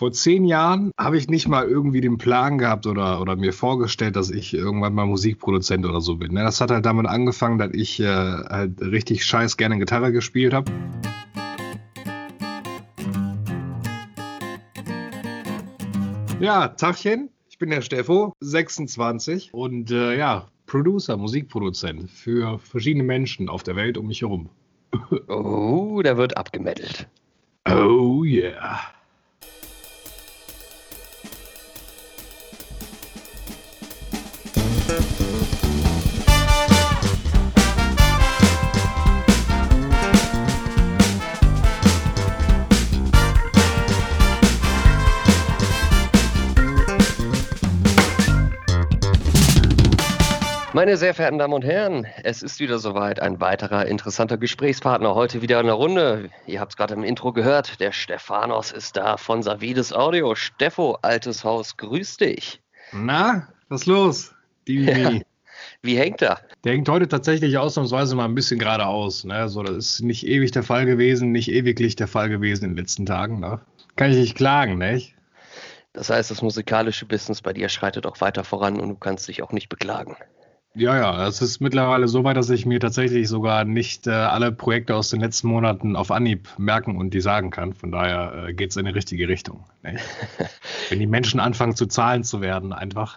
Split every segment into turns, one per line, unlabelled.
Vor zehn Jahren habe ich nicht mal irgendwie den Plan gehabt oder, oder mir vorgestellt, dass ich irgendwann mal Musikproduzent oder so bin. Ne? Das hat halt damit angefangen, dass ich äh, halt richtig scheiß gerne Gitarre gespielt habe. Ja, Tachchen, ich bin der Steffo, 26 und äh, ja, Producer, Musikproduzent für verschiedene Menschen auf der Welt um mich herum.
Oh, da wird abgemettelt.
Oh yeah.
Meine sehr verehrten Damen und Herren, es ist wieder soweit. Ein weiterer interessanter Gesprächspartner. Heute wieder in der Runde. Ihr habt es gerade im Intro gehört. Der Stephanos ist da von Savides Audio. Steffo, altes Haus, grüß dich.
Na, was los? Die, ja.
Wie hängt er?
Der hängt heute tatsächlich ausnahmsweise mal ein bisschen geradeaus. Ne? So, das ist nicht ewig der Fall gewesen, nicht ewiglich der Fall gewesen in den letzten Tagen. Ne? Kann ich nicht klagen, nicht?
Das heißt, das musikalische Business bei dir schreitet auch weiter voran und du kannst dich auch nicht beklagen.
Ja, ja, es ist mittlerweile so weit, dass ich mir tatsächlich sogar nicht äh, alle Projekte aus den letzten Monaten auf Anhieb merken und die sagen kann. Von daher äh, geht es in die richtige Richtung. Ne? Wenn die Menschen anfangen zu zahlen zu werden, einfach.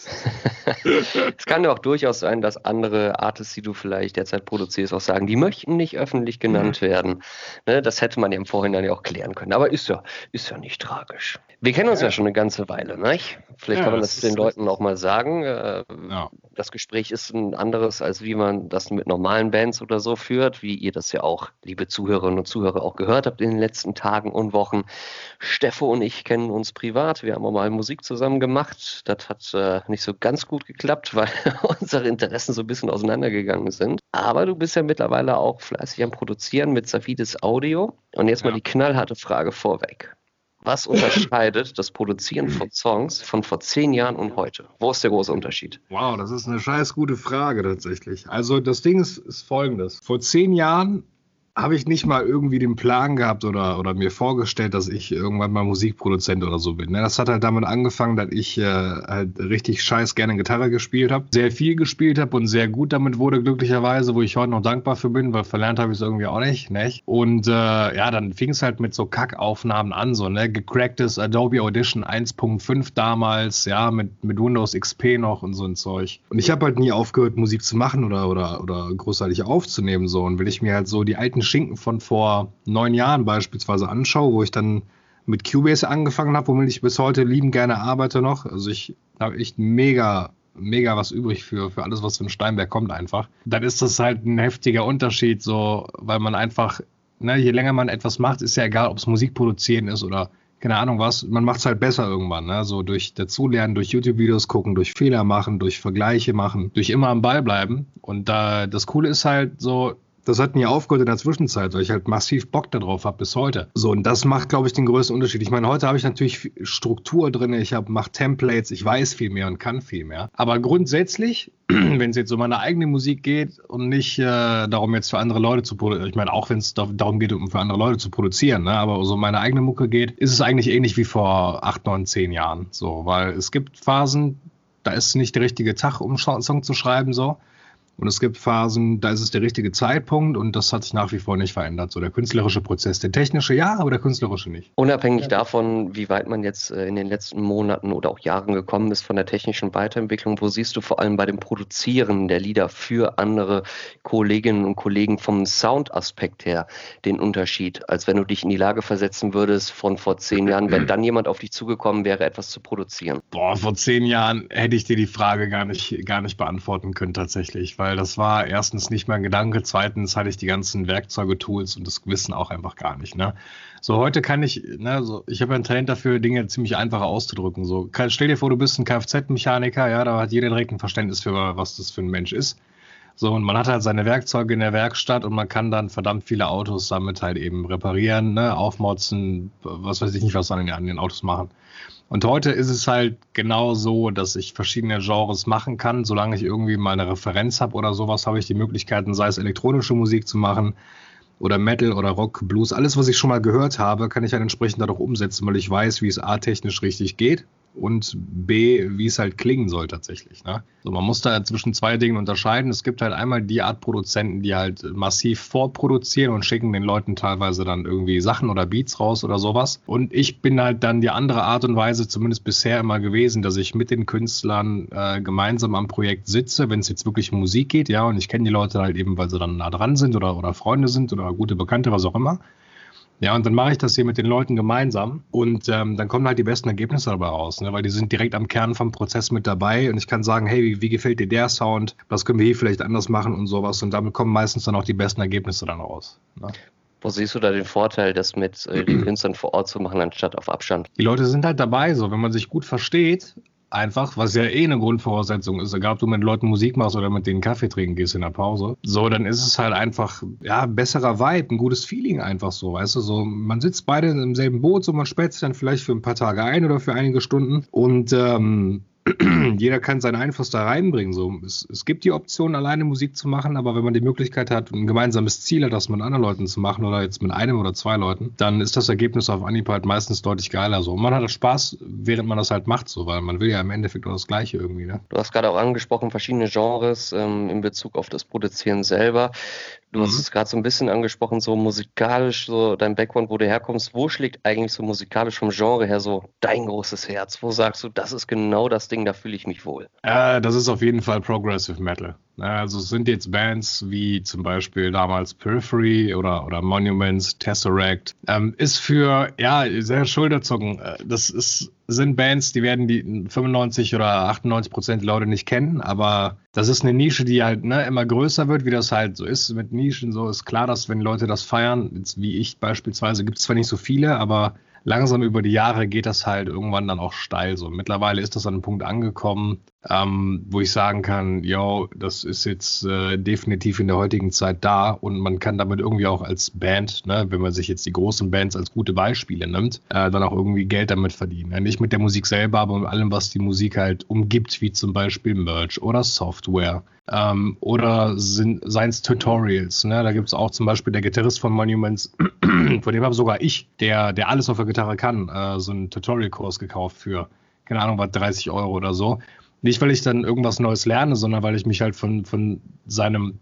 es kann ja auch durchaus sein, dass andere Artists, die du vielleicht derzeit produzierst, auch sagen, die möchten nicht öffentlich genannt mhm. werden. Ne, das hätte man ja im Vorhinein ja auch klären können. Aber ist ja, ist ja nicht tragisch. Wir kennen uns ja, ja schon eine ganze Weile, ne? Vielleicht ja, kann man das, das den Leuten auch mal sagen. Äh, ja. Das Gespräch ist ein ein anderes, als wie man das mit normalen Bands oder so führt, wie ihr das ja auch, liebe Zuhörerinnen und Zuhörer, auch gehört habt in den letzten Tagen und Wochen. Steffo und ich kennen uns privat. Wir haben auch mal Musik zusammen gemacht. Das hat äh, nicht so ganz gut geklappt, weil unsere Interessen so ein bisschen auseinandergegangen sind. Aber du bist ja mittlerweile auch fleißig am Produzieren mit Safides Audio. Und jetzt mal ja. die knallharte Frage vorweg. Was unterscheidet das Produzieren von Songs von vor zehn Jahren und heute? Wo ist der große Unterschied?
Wow, das ist eine scheiß gute Frage tatsächlich. Also das Ding ist, ist folgendes. Vor zehn Jahren habe ich nicht mal irgendwie den Plan gehabt oder, oder mir vorgestellt, dass ich irgendwann mal Musikproduzent oder so bin. Ne? Das hat halt damit angefangen, dass ich äh, halt richtig scheiß gerne Gitarre gespielt habe, sehr viel gespielt habe und sehr gut damit wurde, glücklicherweise, wo ich heute noch dankbar für bin, weil verlernt habe ich es irgendwie auch nicht. nicht? Und äh, ja, dann fing es halt mit so Kackaufnahmen an, so, ne? Gecracktes Adobe Audition 1.5 damals, ja, mit, mit Windows XP noch und so ein Zeug. Und ich habe halt nie aufgehört, Musik zu machen oder, oder, oder großartig aufzunehmen, so. Und will ich mir halt so die alten Schinken von vor neun Jahren beispielsweise anschaue, wo ich dann mit Cubase angefangen habe, womit ich bis heute lieben gerne arbeite noch. Also ich habe echt mega, mega was übrig für, für alles, was von Steinberg kommt einfach. Dann ist das halt ein heftiger Unterschied, so, weil man einfach, ne, je länger man etwas macht, ist ja egal, ob es Musik produzieren ist oder keine Ahnung was, man macht es halt besser irgendwann, ne? So durch dazulernen, durch YouTube-Videos gucken, durch Fehler machen, durch Vergleiche machen, durch immer am Ball bleiben. Und da das Coole ist halt so, das hat mir aufgehört in der Zwischenzeit, weil ich halt massiv Bock darauf habe bis heute. So, und das macht, glaube ich, den größten Unterschied. Ich meine, heute habe ich natürlich Struktur drin, ich mache Templates, ich weiß viel mehr und kann viel mehr. Aber grundsätzlich, wenn es jetzt um meine eigene Musik geht und nicht äh, darum, jetzt für andere Leute zu produzieren, ich meine, auch wenn es darum geht, um für andere Leute zu produzieren, ne? aber so um meine eigene Mucke geht, ist es eigentlich ähnlich wie vor acht, neun, zehn Jahren. So, weil es gibt Phasen, da ist nicht der richtige Tag, um einen Song zu schreiben, so. Und es gibt Phasen, da ist es der richtige Zeitpunkt und das hat sich nach wie vor nicht verändert. So der künstlerische Prozess, der technische ja, aber der künstlerische nicht.
Unabhängig davon, wie weit man jetzt äh, in den letzten Monaten oder auch Jahren gekommen ist von der technischen Weiterentwicklung, wo siehst du vor allem bei dem Produzieren der Lieder für andere Kolleginnen und Kollegen vom Soundaspekt her den Unterschied, als wenn du dich in die Lage versetzen würdest von vor zehn Jahren, wenn dann jemand auf dich zugekommen wäre, etwas zu produzieren?
Boah, vor zehn Jahren hätte ich dir die Frage gar nicht, gar nicht beantworten können tatsächlich, weil das war erstens nicht mein Gedanke, zweitens hatte ich die ganzen Werkzeuge, Tools und das Wissen auch einfach gar nicht. Ne? So heute kann ich, ne, so, ich habe ein Talent dafür, Dinge ziemlich einfach auszudrücken. So, stell dir vor, du bist ein Kfz-Mechaniker, ja, da hat jeder direkt ein Verständnis für, was das für ein Mensch ist. So, und man hat halt seine Werkzeuge in der Werkstatt und man kann dann verdammt viele Autos damit halt eben reparieren, ne, aufmotzen, was weiß ich nicht, was dann an den Autos machen. Und heute ist es halt genau so, dass ich verschiedene Genres machen kann. Solange ich irgendwie mal eine Referenz habe oder sowas, habe ich die Möglichkeiten, sei es elektronische Musik zu machen oder Metal oder Rock, Blues, alles, was ich schon mal gehört habe, kann ich dann entsprechend dadurch umsetzen, weil ich weiß, wie es A-technisch richtig geht und B, wie es halt klingen soll tatsächlich. Ne? So, man muss da zwischen zwei Dingen unterscheiden. Es gibt halt einmal die Art Produzenten, die halt massiv vorproduzieren und schicken den Leuten teilweise dann irgendwie Sachen oder Beats raus oder sowas. Und ich bin halt dann die andere Art und Weise, zumindest bisher immer gewesen, dass ich mit den Künstlern äh, gemeinsam am Projekt sitze, wenn es jetzt wirklich um Musik geht, ja, und ich kenne die Leute halt eben, weil sie dann nah dran sind oder, oder Freunde sind oder gute Bekannte, was auch immer. Ja, und dann mache ich das hier mit den Leuten gemeinsam und ähm, dann kommen halt die besten Ergebnisse dabei raus, ne? weil die sind direkt am Kern vom Prozess mit dabei und ich kann sagen, hey, wie, wie gefällt dir der Sound? Was können wir hier vielleicht anders machen und sowas und damit kommen meistens dann auch die besten Ergebnisse dann raus. Ne?
Wo siehst du da den Vorteil, das mit äh, den Künstlern vor Ort zu machen, anstatt auf Abstand?
Die Leute sind halt dabei, so wenn man sich gut versteht einfach, was ja eh eine Grundvoraussetzung ist, egal ob du mit Leuten Musik machst oder mit denen Kaffee trinken gehst in der Pause. So, dann ist es halt einfach, ja, besserer Vibe, ein gutes Feeling einfach so, weißt du, so, man sitzt beide im selben Boot, so man sich dann vielleicht für ein paar Tage ein oder für einige Stunden und ähm, jeder kann seinen Einfluss da reinbringen. So. Es, es, gibt die Option, alleine Musik zu machen, aber wenn man die Möglichkeit hat, ein gemeinsames Ziel hat, das mit anderen Leuten zu machen oder jetzt mit einem oder zwei Leuten, dann ist das Ergebnis auf Anhieb halt meistens deutlich geiler. So. Und man hat Spaß, während man das halt macht, so, weil man will ja im Endeffekt auch das Gleiche irgendwie. Ne?
Du hast gerade auch angesprochen, verschiedene Genres ähm, in Bezug auf das Produzieren selber. Du mhm. hast es gerade so ein bisschen angesprochen, so musikalisch, so dein Background, wo du herkommst. Wo schlägt eigentlich so musikalisch vom Genre her so dein großes Herz? Wo sagst du, das ist genau das Ding, da fühle ich mich wohl?
Äh, das ist auf jeden Fall Progressive Metal. Also es sind jetzt Bands wie zum Beispiel damals Periphery oder, oder Monuments, Tesseract. Ähm, ist für, ja, sehr Schulterzucken. Äh, das ist, sind Bands, die werden die 95 oder 98 Prozent Leute nicht kennen, aber das ist eine Nische, die halt ne, immer größer wird, wie das halt so ist mit Nischen. So ist klar, dass wenn Leute das feiern, jetzt wie ich beispielsweise, gibt es zwar nicht so viele, aber langsam über die Jahre geht das halt irgendwann dann auch steil so. Mittlerweile ist das an einem Punkt angekommen, ähm, wo ich sagen kann, yo, das ist jetzt äh, definitiv in der heutigen Zeit da und man kann damit irgendwie auch als Band, ne, wenn man sich jetzt die großen Bands als gute Beispiele nimmt, äh, dann auch irgendwie Geld damit verdienen. Ja, nicht mit der Musik selber, aber mit allem, was die Musik halt umgibt, wie zum Beispiel Merch oder Software. Ähm, oder sind seins Tutorials. Ne? Da gibt es auch zum Beispiel der Gitarrist von Monuments, von dem habe sogar ich, der, der alles auf der Gitarre kann, äh, so einen Tutorial-Kurs gekauft für, keine Ahnung, was 30 Euro oder so. Nicht, weil ich dann irgendwas Neues lerne, sondern weil ich mich halt von, von seinem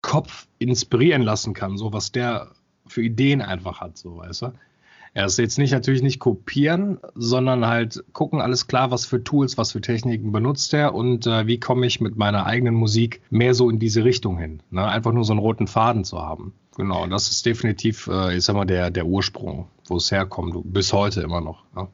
Kopf inspirieren lassen kann, so was der für Ideen einfach hat, so weißt du. Er ist jetzt nicht natürlich nicht kopieren, sondern halt gucken, alles klar, was für Tools, was für Techniken benutzt er und äh, wie komme ich mit meiner eigenen Musik mehr so in diese Richtung hin. Ne? Einfach nur so einen roten Faden zu haben. Genau, das ist definitiv, äh, ich sag mal, der, der Ursprung, wo es herkommt, bis heute immer noch. Ne?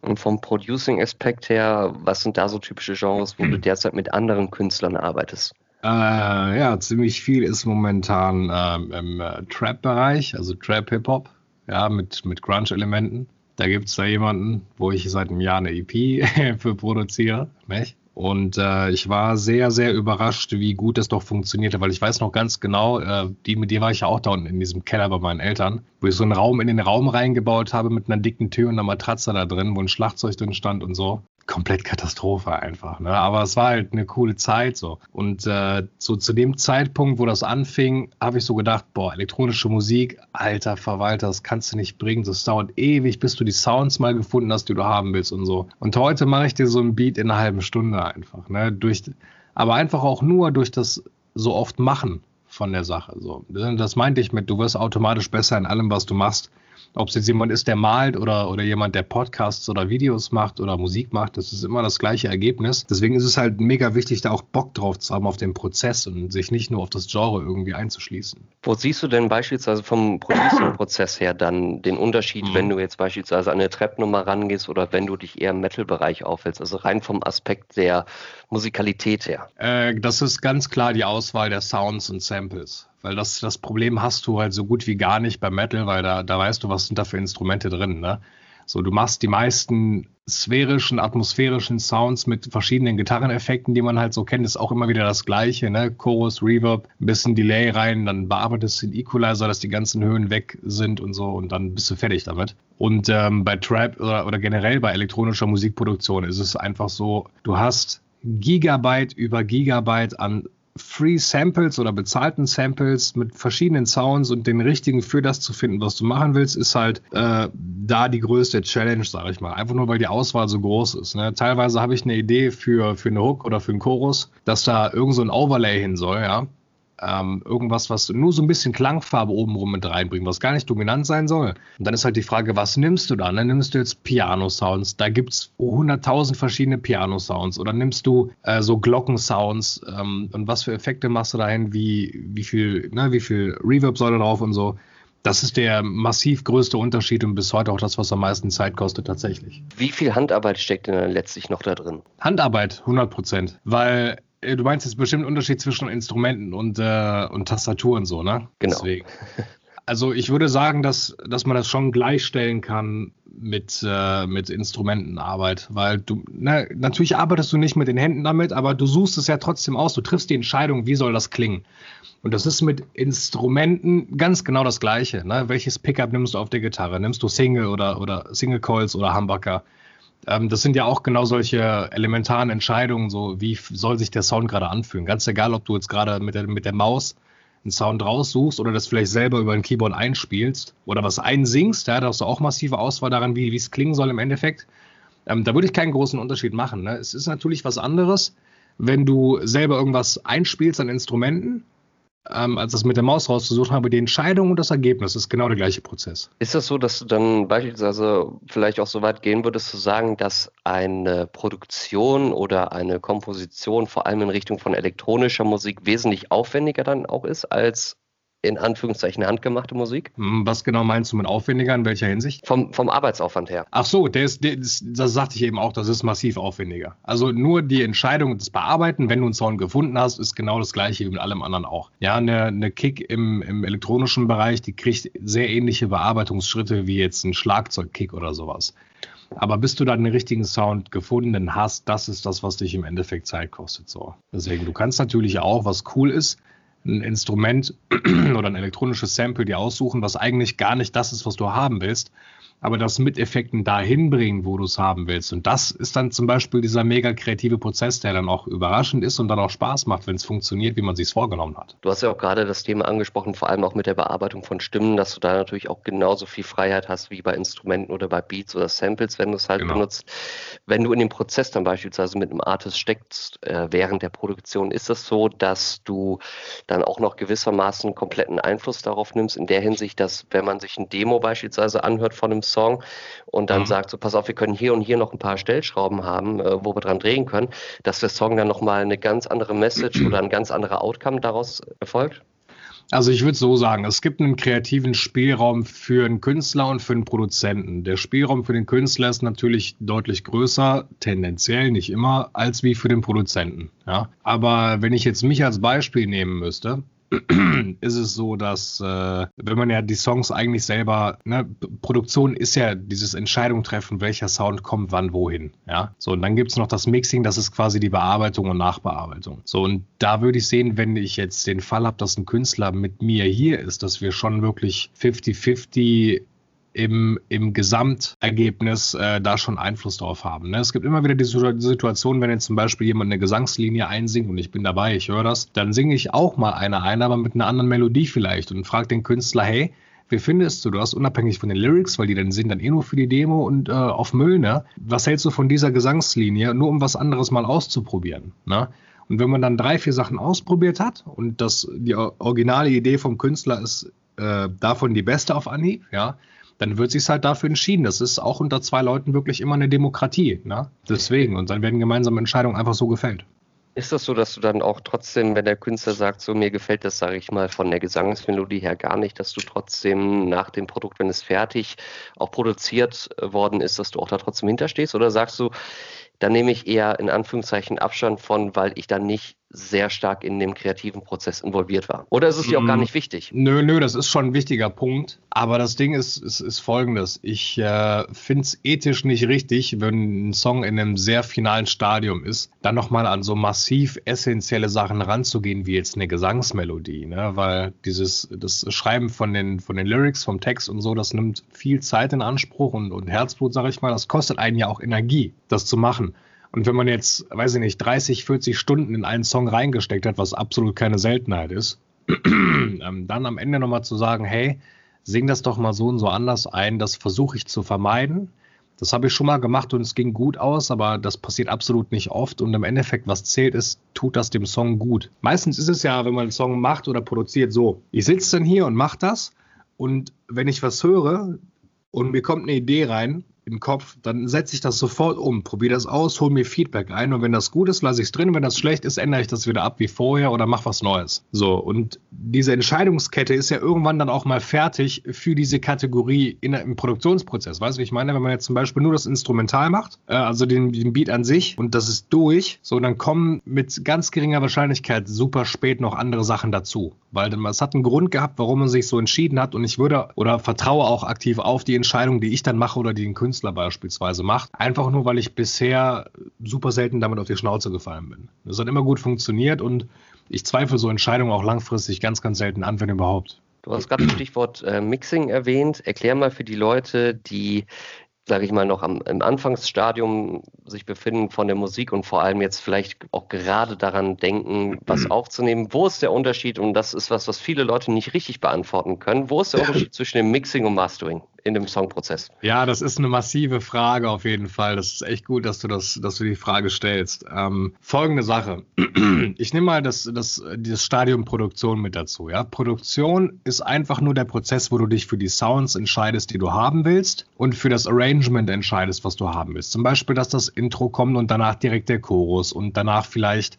Und vom Producing-Aspekt her, was sind da so typische Genres, wo du derzeit mit anderen Künstlern arbeitest?
Äh, ja, ziemlich viel ist momentan ähm, im äh, Trap-Bereich, also Trap-Hip-Hop, ja, mit, mit Grunge-Elementen. Da gibt es da jemanden, wo ich seit einem Jahr eine EP für produziere. Nicht? Und äh, ich war sehr, sehr überrascht, wie gut das doch funktionierte, weil ich weiß noch ganz genau, äh, die, mit dir war ich ja auch da unten in diesem Keller bei meinen Eltern, wo ich so einen Raum in den Raum reingebaut habe mit einer dicken Tür und einer Matratze da drin, wo ein Schlagzeug drin stand und so komplett Katastrophe einfach. Ne? Aber es war halt eine coole Zeit so. Und äh, so zu dem Zeitpunkt, wo das anfing, habe ich so gedacht, boah, elektronische Musik, alter Verwalter, das kannst du nicht bringen. Das dauert ewig, bis du die Sounds mal gefunden hast, die du haben willst und so. Und heute mache ich dir so ein Beat in einer halben Stunde einfach. Ne? Durch, aber einfach auch nur durch das so oft machen von der Sache. So. Das meinte ich mit, du wirst automatisch besser in allem, was du machst ob es jetzt jemand ist, der malt oder, oder jemand, der Podcasts oder Videos macht oder Musik macht, das ist immer das gleiche Ergebnis. Deswegen ist es halt mega wichtig, da auch Bock drauf zu haben auf den Prozess und sich nicht nur auf das Genre irgendwie einzuschließen.
Wo siehst du denn beispielsweise vom Producing-Prozess her dann den Unterschied, mhm. wenn du jetzt beispielsweise an eine Trap-Nummer rangehst oder wenn du dich eher im Metal-Bereich aufhältst? Also rein vom Aspekt der Musikalität her.
Äh, das ist ganz klar die Auswahl der Sounds und Samples. Weil das, das Problem hast du halt so gut wie gar nicht bei Metal, weil da, da weißt du, was sind da für Instrumente drin, ne? So, du machst die meisten sphärischen, atmosphärischen Sounds mit verschiedenen Gitarreneffekten, die man halt so kennt, ist auch immer wieder das Gleiche, ne? Chorus, Reverb, ein bisschen Delay rein, dann bearbeitest du den Equalizer, dass die ganzen Höhen weg sind und so und dann bist du fertig damit. Und ähm, bei Trap oder, oder generell bei elektronischer Musikproduktion ist es einfach so, du hast Gigabyte über Gigabyte an Free Samples oder bezahlten Samples mit verschiedenen Sounds und den richtigen für das zu finden, was du machen willst, ist halt äh, da die größte Challenge, sage ich mal. Einfach nur, weil die Auswahl so groß ist. Ne? Teilweise habe ich eine Idee für, für eine Hook oder für einen Chorus, dass da irgend so ein Overlay hin soll, ja ähm, irgendwas, was nur so ein bisschen Klangfarbe obenrum mit reinbringt, was gar nicht dominant sein soll. Und dann ist halt die Frage, was nimmst du dann? Dann nimmst du jetzt Piano-Sounds, da gibt es 100.000 verschiedene Piano-Sounds oder nimmst du äh, so Glockensounds ähm, und was für Effekte machst du dahin, wie, wie viel, ne, wie viel Reverb soll da drauf und so. Das ist der massiv größte Unterschied und bis heute auch das, was am meisten Zeit kostet tatsächlich.
Wie viel Handarbeit steckt denn letztlich noch da drin?
Handarbeit, 100 Prozent. Weil du meinst jetzt bestimmt einen Unterschied zwischen Instrumenten und, äh, und Tastatur und so, ne?
Genau. Deswegen.
Also ich würde sagen, dass, dass man das schon gleichstellen kann mit, äh, mit Instrumentenarbeit, weil du, ne, natürlich arbeitest du nicht mit den Händen damit, aber du suchst es ja trotzdem aus, du triffst die Entscheidung, wie soll das klingen. Und das ist mit Instrumenten ganz genau das Gleiche. Ne? Welches Pickup nimmst du auf der Gitarre? Nimmst du Single oder, oder Single Coils oder Humbucker? Ähm, das sind ja auch genau solche elementaren Entscheidungen, so wie soll sich der Sound gerade anfühlen. Ganz egal, ob du jetzt gerade mit der, mit der Maus einen Sound raussuchst oder das vielleicht selber über ein Keyboard einspielst oder was einsingst, ja, da hast du auch massive Auswahl daran, wie es klingen soll im Endeffekt. Ähm, da würde ich keinen großen Unterschied machen. Ne? Es ist natürlich was anderes, wenn du selber irgendwas einspielst an Instrumenten ähm, als das mit der Maus rauszusuchen habe, die Entscheidung und das Ergebnis ist genau der gleiche Prozess.
Ist das so, dass du dann beispielsweise vielleicht auch so weit gehen würdest zu sagen, dass eine Produktion oder eine Komposition vor allem in Richtung von elektronischer Musik wesentlich aufwendiger dann auch ist als in Anführungszeichen handgemachte Musik.
Hm, was genau meinst du mit aufwendiger? In welcher Hinsicht?
Vom, vom Arbeitsaufwand her.
Ach so, der ist, der ist, das sagte ich eben auch, das ist massiv aufwendiger. Also nur die Entscheidung des Bearbeiten, wenn du einen Sound gefunden hast, ist genau das gleiche wie mit allem anderen auch. Ja, eine, eine Kick im, im elektronischen Bereich, die kriegt sehr ähnliche Bearbeitungsschritte wie jetzt ein Schlagzeugkick oder sowas. Aber bis du dann den richtigen Sound gefunden hast, das ist das, was dich im Endeffekt Zeit kostet. So. Deswegen, du kannst natürlich auch, was cool ist, ein Instrument oder ein elektronisches Sample dir aussuchen, was eigentlich gar nicht das ist, was du haben willst, aber das mit Effekten dahin bringen, wo du es haben willst. Und das ist dann zum Beispiel dieser mega kreative Prozess, der dann auch überraschend ist und dann auch Spaß macht, wenn es funktioniert, wie man sich vorgenommen hat.
Du hast ja auch gerade das Thema angesprochen, vor allem auch mit der Bearbeitung von Stimmen, dass du da natürlich auch genauso viel Freiheit hast wie bei Instrumenten oder bei Beats oder Samples, wenn du es halt genau. benutzt. Wenn du in dem Prozess dann beispielsweise mit einem Artist steckst äh, während der Produktion, ist es so, dass du dann auch noch gewissermaßen kompletten Einfluss darauf nimmst, in der Hinsicht, dass wenn man sich ein Demo beispielsweise anhört von einem Song und dann mhm. sagt so, pass auf, wir können hier und hier noch ein paar Stellschrauben haben, äh, wo wir dran drehen können, dass der Song dann nochmal eine ganz andere Message oder ein ganz anderer Outcome daraus erfolgt?
Also ich würde so sagen, es gibt einen kreativen Spielraum für einen Künstler und für einen Produzenten. Der Spielraum für den Künstler ist natürlich deutlich größer, tendenziell nicht immer, als wie für den Produzenten. Ja? Aber wenn ich jetzt mich als Beispiel nehmen müsste, ist es so, dass äh, wenn man ja die Songs eigentlich selber, ne, Produktion ist ja dieses Entscheidung treffen, welcher Sound kommt wann wohin. Ja, so und dann gibt es noch das Mixing, das ist quasi die Bearbeitung und Nachbearbeitung. So und da würde ich sehen, wenn ich jetzt den Fall habe, dass ein Künstler mit mir hier ist, dass wir schon wirklich 50-50 im, im Gesamtergebnis äh, da schon Einfluss drauf haben. Ne? Es gibt immer wieder die Situation, wenn jetzt zum Beispiel jemand eine Gesangslinie einsingt und ich bin dabei, ich höre das, dann singe ich auch mal eine ein, aber mit einer anderen Melodie vielleicht und frage den Künstler, hey, wie findest du das, unabhängig von den Lyrics, weil die dann sind dann eh nur für die Demo und äh, auf Müll, ne? Was hältst du von dieser Gesangslinie, nur um was anderes mal auszuprobieren, ne? Und wenn man dann drei, vier Sachen ausprobiert hat und das, die originale Idee vom Künstler ist äh, davon die beste auf Anhieb, ja, dann wird sich halt dafür entschieden. Das ist auch unter zwei Leuten wirklich immer eine Demokratie. Ne? Deswegen. Und dann werden gemeinsame Entscheidungen einfach so gefällt.
Ist das so, dass du dann auch trotzdem, wenn der Künstler sagt, so mir gefällt das, sage ich mal, von der Gesangsmelodie her gar nicht, dass du trotzdem nach dem Produkt, wenn es fertig auch produziert worden ist, dass du auch da trotzdem hinterstehst? Oder sagst du, dann nehme ich eher in Anführungszeichen Abstand von, weil ich dann nicht sehr stark in dem kreativen Prozess involviert war. Oder ist es dir auch gar mm. nicht wichtig?
Nö, nö, das ist schon ein wichtiger Punkt. Aber das Ding ist, ist, ist folgendes. Ich äh, finde es ethisch nicht richtig, wenn ein Song in einem sehr finalen Stadium ist, dann nochmal an so massiv essentielle Sachen ranzugehen, wie jetzt eine Gesangsmelodie. Ne? Weil dieses das Schreiben von den, von den Lyrics, vom Text und so, das nimmt viel Zeit in Anspruch und, und Herzblut, sag ich mal. Das kostet einen ja auch Energie, das zu machen. Und wenn man jetzt, weiß ich nicht, 30, 40 Stunden in einen Song reingesteckt hat, was absolut keine Seltenheit ist, ähm, dann am Ende nochmal zu sagen, hey, sing das doch mal so und so anders ein, das versuche ich zu vermeiden. Das habe ich schon mal gemacht und es ging gut aus, aber das passiert absolut nicht oft. Und im Endeffekt, was zählt, ist, tut das dem Song gut. Meistens ist es ja, wenn man einen Song macht oder produziert, so. Ich sitze dann hier und mache das. Und wenn ich was höre und mir kommt eine Idee rein, im Kopf, dann setze ich das sofort um, probiere das aus, hole mir Feedback ein und wenn das gut ist, lasse ich es drin. Wenn das schlecht ist, ändere ich das wieder ab wie vorher oder mache was Neues. So, und diese Entscheidungskette ist ja irgendwann dann auch mal fertig für diese Kategorie in, im Produktionsprozess. Weißt du, ich meine? Wenn man jetzt zum Beispiel nur das Instrumental macht, äh, also den, den Beat an sich und das ist durch, so, dann kommen mit ganz geringer Wahrscheinlichkeit super spät noch andere Sachen dazu. Weil es hat einen Grund gehabt, warum man sich so entschieden hat und ich würde oder vertraue auch aktiv auf die Entscheidung, die ich dann mache oder die Künstler Künstler beispielsweise macht. Einfach nur, weil ich bisher super selten damit auf die Schnauze gefallen bin. Das hat immer gut funktioniert und ich zweifle so Entscheidungen auch langfristig ganz, ganz selten an, wenn überhaupt.
Du hast gerade das Stichwort äh, Mixing erwähnt. Erklär mal für die Leute, die sage ich mal, noch am, im Anfangsstadium sich befinden von der Musik und vor allem jetzt vielleicht auch gerade daran denken, was aufzunehmen. Wo ist der Unterschied? Und das ist was, was viele Leute nicht richtig beantworten können. Wo ist der Unterschied zwischen dem Mixing und Mastering in dem Songprozess?
Ja, das ist eine massive Frage auf jeden Fall. Das ist echt gut, dass du das, dass du die Frage stellst. Ähm, folgende Sache. Ich nehme mal das, das, das Stadium Produktion mit dazu. Ja? Produktion ist einfach nur der Prozess, wo du dich für die Sounds entscheidest, die du haben willst und für das Arrangement entscheidest, was du haben willst. Zum Beispiel, dass das Intro kommt und danach direkt der Chorus und danach vielleicht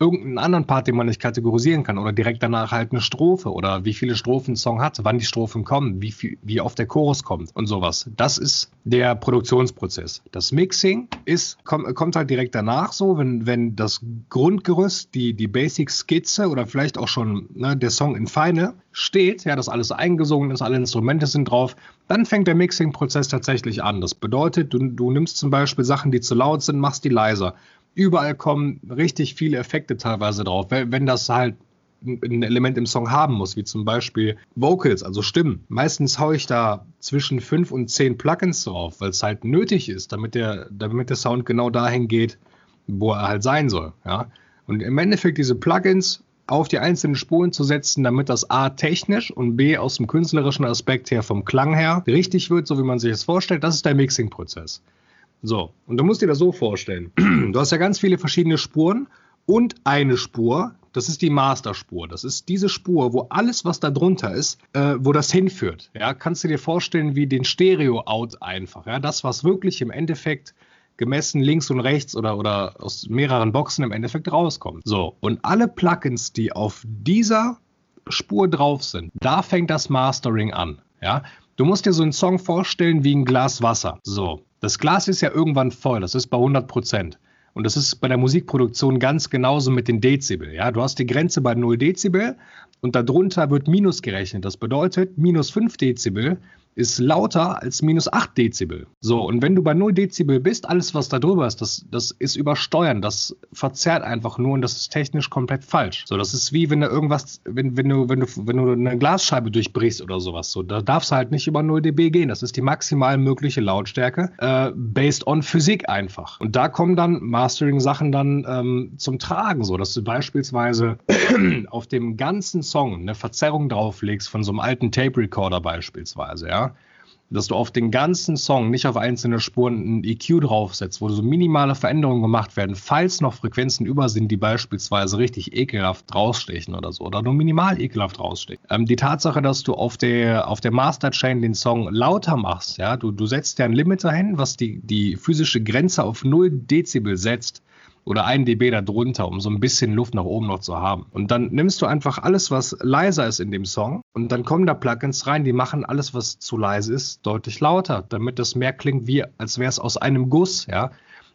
irgendeinen anderen Part, den man nicht kategorisieren kann oder direkt danach halt eine Strophe oder wie viele Strophen ein Song hat, wann die Strophen kommen, wie, viel, wie oft der Chorus kommt und sowas. Das ist der Produktionsprozess. Das Mixing ist, kommt, kommt halt direkt danach so, wenn, wenn das Grundgerüst, die, die Basic-Skizze oder vielleicht auch schon ne, der Song in Feine steht, ja, dass alles eingesungen ist, alle Instrumente sind drauf, dann fängt der Mixing-Prozess tatsächlich an. Das bedeutet, du, du nimmst zum Beispiel Sachen, die zu laut sind, machst die leiser überall kommen richtig viele Effekte teilweise drauf. Wenn das halt ein Element im Song haben muss, wie zum Beispiel Vocals, also Stimmen. Meistens haue ich da zwischen fünf und zehn Plugins drauf, weil es halt nötig ist, damit der, damit der Sound genau dahin geht, wo er halt sein soll. Ja? Und im Endeffekt diese Plugins auf die einzelnen Spuren zu setzen, damit das A technisch und B aus dem künstlerischen Aspekt her, vom Klang her, richtig wird, so wie man sich es vorstellt, das ist der Mixing-Prozess. So, und du musst dir das so vorstellen. Du hast ja ganz viele verschiedene Spuren und eine Spur, das ist die Masterspur. Das ist diese Spur, wo alles, was da drunter ist, äh, wo das hinführt. Ja, kannst du dir vorstellen wie den Stereo-Out einfach. Ja, das, was wirklich im Endeffekt gemessen links und rechts oder, oder aus mehreren Boxen im Endeffekt rauskommt. So, und alle Plugins, die auf dieser Spur drauf sind, da fängt das Mastering an. Ja, du musst dir so einen Song vorstellen wie ein Glas Wasser. So, das Glas ist ja irgendwann voll, das ist bei 100 Prozent. Und das ist bei der Musikproduktion ganz genauso mit den Dezibel. Ja, du hast die Grenze bei 0 Dezibel und darunter wird Minus gerechnet. Das bedeutet, minus 5 Dezibel ist lauter als minus 8 Dezibel. So, und wenn du bei 0 Dezibel bist, alles, was da drüber ist, das, das ist übersteuern, das verzerrt einfach nur und das ist technisch komplett falsch. So, das ist wie wenn du irgendwas, wenn, wenn du, wenn du, wenn du eine Glasscheibe durchbrichst oder sowas. So, da darfst du halt nicht über 0 dB gehen. Das ist die maximal mögliche Lautstärke, äh, based on Physik einfach. Und da kommen dann Mastering-Sachen dann ähm, zum Tragen, so dass du beispielsweise auf dem ganzen Song eine Verzerrung drauflegst von so einem alten Tape-Recorder beispielsweise, ja dass du auf den ganzen Song, nicht auf einzelne Spuren, ein EQ draufsetzt, wo so minimale Veränderungen gemacht werden, falls noch Frequenzen über sind, die beispielsweise richtig ekelhaft rausstechen oder so, oder nur minimal ekelhaft rausstechen. Ähm, die Tatsache, dass du auf der, auf der Master-Chain den Song lauter machst, ja, du, du setzt ja ein Limiter hin, was die, die physische Grenze auf 0 Dezibel setzt, oder ein dB darunter, um so ein bisschen Luft nach oben noch zu haben. Und dann nimmst du einfach alles, was leiser ist in dem Song und dann kommen da Plugins rein, die machen alles, was zu leise ist, deutlich lauter, damit das mehr klingt, wie als wäre es aus einem Guss, ja.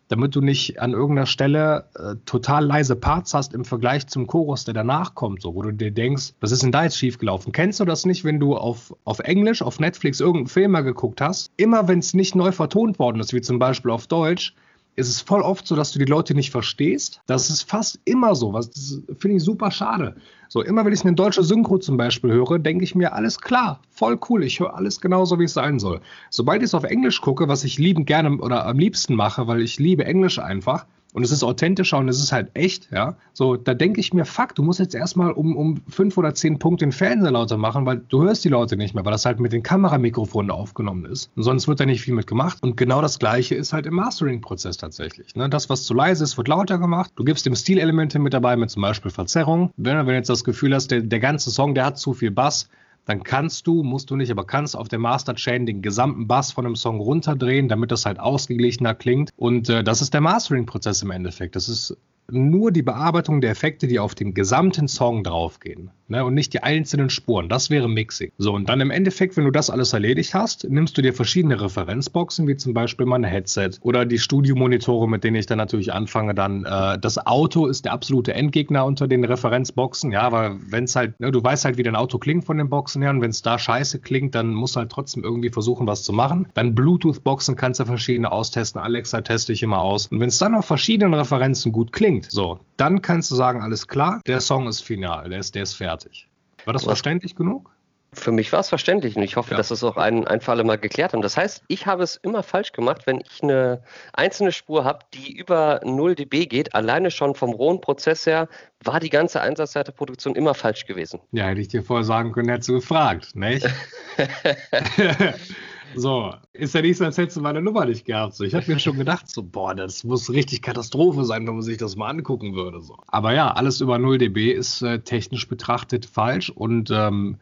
Damit du nicht an irgendeiner Stelle äh, total leise Parts hast im Vergleich zum Chorus, der danach kommt, so, wo du dir denkst, was ist denn da jetzt schiefgelaufen? Kennst du das nicht, wenn du auf, auf Englisch, auf Netflix irgendeinen Film mal geguckt hast? Immer wenn es nicht neu vertont worden ist, wie zum Beispiel auf Deutsch, ist es voll oft so, dass du die Leute nicht verstehst. Das ist fast immer so. Was finde ich super schade. So, immer wenn ich eine deutsche Synchro zum Beispiel höre, denke ich mir, alles klar, voll cool, ich höre alles genauso, wie es sein soll. Sobald ich es auf Englisch gucke, was ich liebend gerne oder am liebsten mache, weil ich liebe Englisch einfach, und es ist authentischer und es ist halt echt, ja. So, da denke ich mir, fuck, du musst jetzt erstmal um, um fünf oder zehn Punkte den Fernseher lauter machen, weil du hörst die Leute nicht mehr, weil das halt mit den Kameramikrofonen aufgenommen ist. Und sonst wird da nicht viel mit gemacht. Und genau das Gleiche ist halt im Mastering-Prozess tatsächlich. Ne? Das, was zu leise ist, wird lauter gemacht. Du gibst dem Stilelemente mit dabei, mit zum Beispiel Verzerrung. Wenn, wenn du jetzt das Gefühl hast, der, der ganze Song, der hat zu viel Bass, dann kannst du, musst du nicht, aber kannst auf der Master-Chain den gesamten Bass von einem Song runterdrehen, damit das halt ausgeglichener klingt. Und äh, das ist der Mastering-Prozess im Endeffekt. Das ist nur die Bearbeitung der Effekte, die auf den gesamten Song draufgehen. Ne, und nicht die einzelnen Spuren. Das wäre Mixing. So, und dann im Endeffekt, wenn du das alles erledigt hast, nimmst du dir verschiedene Referenzboxen, wie zum Beispiel mein Headset oder die Studiomonitore, mit denen ich dann natürlich anfange. Dann äh, das Auto ist der absolute Endgegner unter den Referenzboxen. Ja, weil wenn es halt, ne, du weißt halt, wie dein Auto klingt von den Boxen her und wenn es da scheiße klingt, dann musst du halt trotzdem irgendwie versuchen, was zu machen. Dann Bluetooth-Boxen kannst du verschiedene austesten. Alexa teste ich immer aus. Und wenn es dann auf verschiedenen Referenzen gut klingt, so, dann kannst du sagen, alles klar, der Song ist final, der ist, der ist fertig. War das Was? verständlich genug?
Für mich war es verständlich und ich hoffe, ja. dass es auch ein, ein für alle Mal geklärt haben. Das heißt, ich habe es immer falsch gemacht, wenn ich eine einzelne Spur habe, die über 0 dB geht. Alleine schon vom rohen Prozess her war die ganze Einsatzseite-Produktion immer falsch gewesen.
Ja, hätte ich dir vorher sagen können, hättest du gefragt, nicht? So, ist ja nicht so, als hättest du meine Nummer nicht gehabt. So, ich habe mir schon gedacht, so, boah, das muss richtig Katastrophe sein, wenn man sich das mal angucken würde. So. Aber ja, alles über 0 dB ist äh, technisch betrachtet falsch und ähm,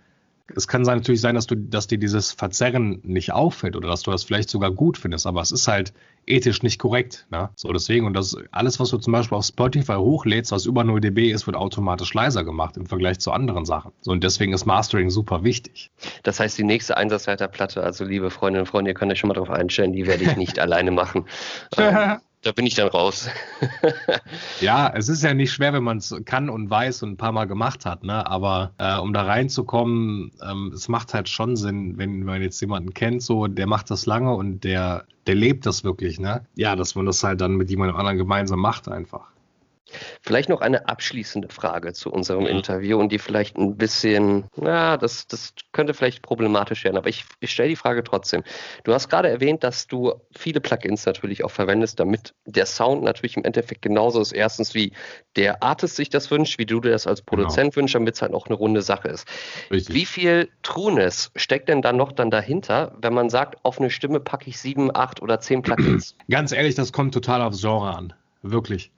es kann sein, natürlich sein, dass du, dass dir dieses Verzerren nicht auffällt oder dass du das vielleicht sogar gut findest, aber es ist halt ethisch nicht korrekt. Ne? So deswegen und das alles, was du zum Beispiel auf Spotify hochlädst, was über 0 dB ist, wird automatisch leiser gemacht im Vergleich zu anderen Sachen. So und deswegen ist Mastering super wichtig.
Das heißt, die nächste Einsatzleiterplatte, also liebe Freundinnen und Freunde, ihr könnt euch schon mal darauf einstellen, die werde ich nicht alleine machen. Ähm, da bin ich dann raus.
ja, es ist ja nicht schwer, wenn man es kann und weiß und ein paar Mal gemacht hat, ne? Aber äh, um da reinzukommen, ähm, es macht halt schon Sinn, wenn man jetzt jemanden kennt, so, der macht das lange und der, der lebt das wirklich, ne? Ja, dass man das halt dann mit jemandem anderen gemeinsam macht einfach.
Vielleicht noch eine abschließende Frage zu unserem Interview und die vielleicht ein bisschen, na, das, das könnte vielleicht problematisch werden, aber ich, ich stelle die Frage trotzdem. Du hast gerade erwähnt, dass du viele Plugins natürlich auch verwendest, damit der Sound natürlich im Endeffekt genauso ist. Erstens, wie der Artist sich das wünscht, wie du dir das als genau. Produzent genau. wünschst, damit es halt auch eine runde Sache ist. Richtig. Wie viel Trueness steckt denn dann noch dann dahinter, wenn man sagt, auf eine Stimme packe ich sieben, acht oder zehn Plugins?
Ganz ehrlich, das kommt total aufs Genre an. Wirklich.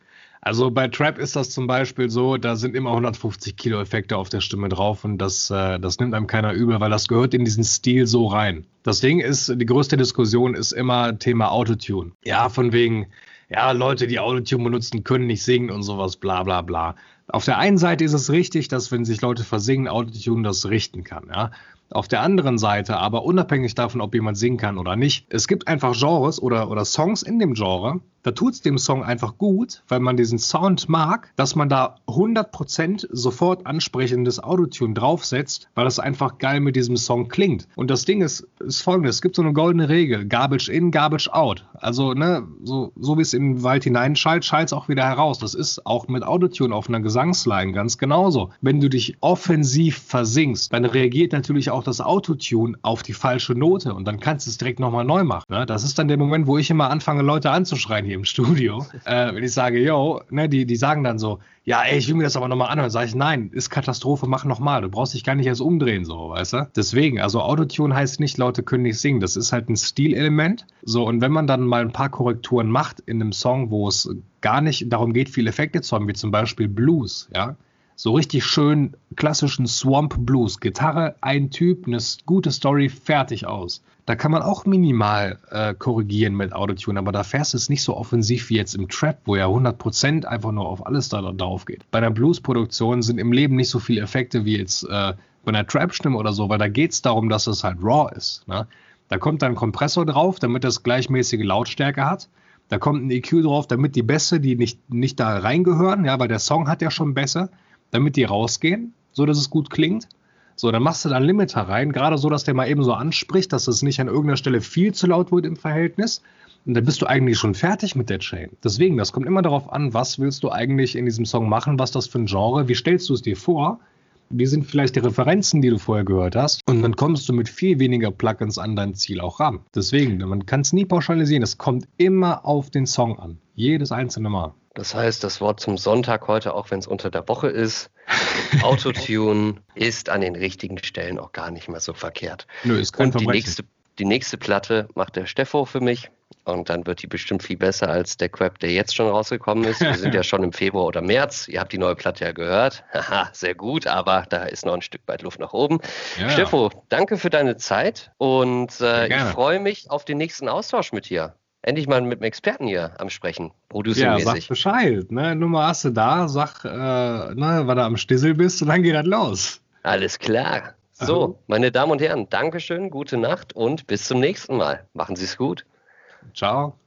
Also bei Trap ist das zum Beispiel so, da sind immer 150 Kilo Effekte auf der Stimme drauf und das, äh, das nimmt einem keiner übel, weil das gehört in diesen Stil so rein. Das Ding ist, die größte Diskussion ist immer Thema Autotune. Ja, von wegen, ja, Leute, die Autotune benutzen, können nicht singen und sowas, bla bla bla. Auf der einen Seite ist es richtig, dass wenn sich Leute versingen, Autotune das richten kann, ja. Auf der anderen Seite, aber unabhängig davon, ob jemand singen kann oder nicht, es gibt einfach Genres oder, oder Songs in dem Genre, da tut es dem Song einfach gut, weil man diesen Sound mag, dass man da 100% sofort ansprechendes Autotune draufsetzt, weil das einfach geil mit diesem Song klingt. Und das Ding ist, ist folgendes, es gibt so eine goldene Regel, Garbage in, Garbage out. Also, ne, so, so wie es in den Wald hineinschallt, schallt es auch wieder heraus. Das ist auch mit Autotune auf einer Gesangsline ganz genauso. Wenn du dich offensiv versingst, dann reagiert natürlich auch das Autotune auf die falsche Note und dann kannst du es direkt nochmal neu machen. Ne? Das ist dann der Moment, wo ich immer anfange, Leute anzuschreien hier im Studio, äh, wenn ich sage, yo, ne, die, die sagen dann so, ja, ey, ich will mir das aber nochmal anhören. Sage ich, nein, ist Katastrophe, mach nochmal. Du brauchst dich gar nicht erst umdrehen, so, weißt du? Deswegen, also Autotune heißt nicht, Leute können nicht singen. Das ist halt ein Stilelement. So, und wenn man dann mal ein paar Korrekturen macht in einem Song, wo es gar nicht darum geht, viele Effekte zu haben, wie zum Beispiel Blues, ja, so richtig schön klassischen Swamp Blues. Gitarre, ein Typ, eine gute Story, fertig aus. Da kann man auch minimal äh, korrigieren mit Autotune, aber da fährst du es nicht so offensiv wie jetzt im Trap, wo ja 100% einfach nur auf alles da drauf geht. Bei einer Blues-Produktion sind im Leben nicht so viele Effekte wie jetzt äh, bei einer Trap-Stimme oder so, weil da geht es darum, dass es halt raw ist. Ne? Da kommt dann ein Kompressor drauf, damit das gleichmäßige Lautstärke hat. Da kommt ein EQ drauf, damit die Bässe, die nicht, nicht da reingehören, ja, weil der Song hat ja schon Bässe, damit die rausgehen, so dass es gut klingt. So, dann machst du da einen Limiter rein, gerade so, dass der mal eben so anspricht, dass es nicht an irgendeiner Stelle viel zu laut wird im Verhältnis. Und dann bist du eigentlich schon fertig mit der Chain. Deswegen, das kommt immer darauf an, was willst du eigentlich in diesem Song machen, was das für ein Genre, wie stellst du es dir vor? wie sind vielleicht die Referenzen, die du vorher gehört hast. Und dann kommst du mit viel weniger Plugins an dein Ziel auch ran. Deswegen, man kann es nie pauschalisieren. Es kommt immer auf den Song an. Jedes einzelne Mal.
Das heißt, das Wort zum Sonntag heute, auch wenn es unter der Woche ist, Autotune ist an den richtigen Stellen auch gar nicht mehr so verkehrt.
Nö, ist kein
Und die nächste, die nächste Platte macht der Steffo für mich. Und dann wird die bestimmt viel besser als der Crap, der jetzt schon rausgekommen ist. Wir sind ja schon im Februar oder März. Ihr habt die neue Platte ja gehört. Haha, sehr gut, aber da ist noch ein Stück weit Luft nach oben.
Ja.
Steffo, danke für deine Zeit und äh, ich freue mich auf den nächsten Austausch mit dir. Endlich mal mit einem Experten hier am Sprechen,
Ja, sag. Bescheid. Ne? Nummer hast du da, sag, äh, ne, wann du am Stissel bist und dann geht das los.
Alles klar.
Aha.
So, meine Damen und Herren, Dankeschön, gute Nacht und bis zum nächsten Mal. Machen Sie es gut.
Ciao.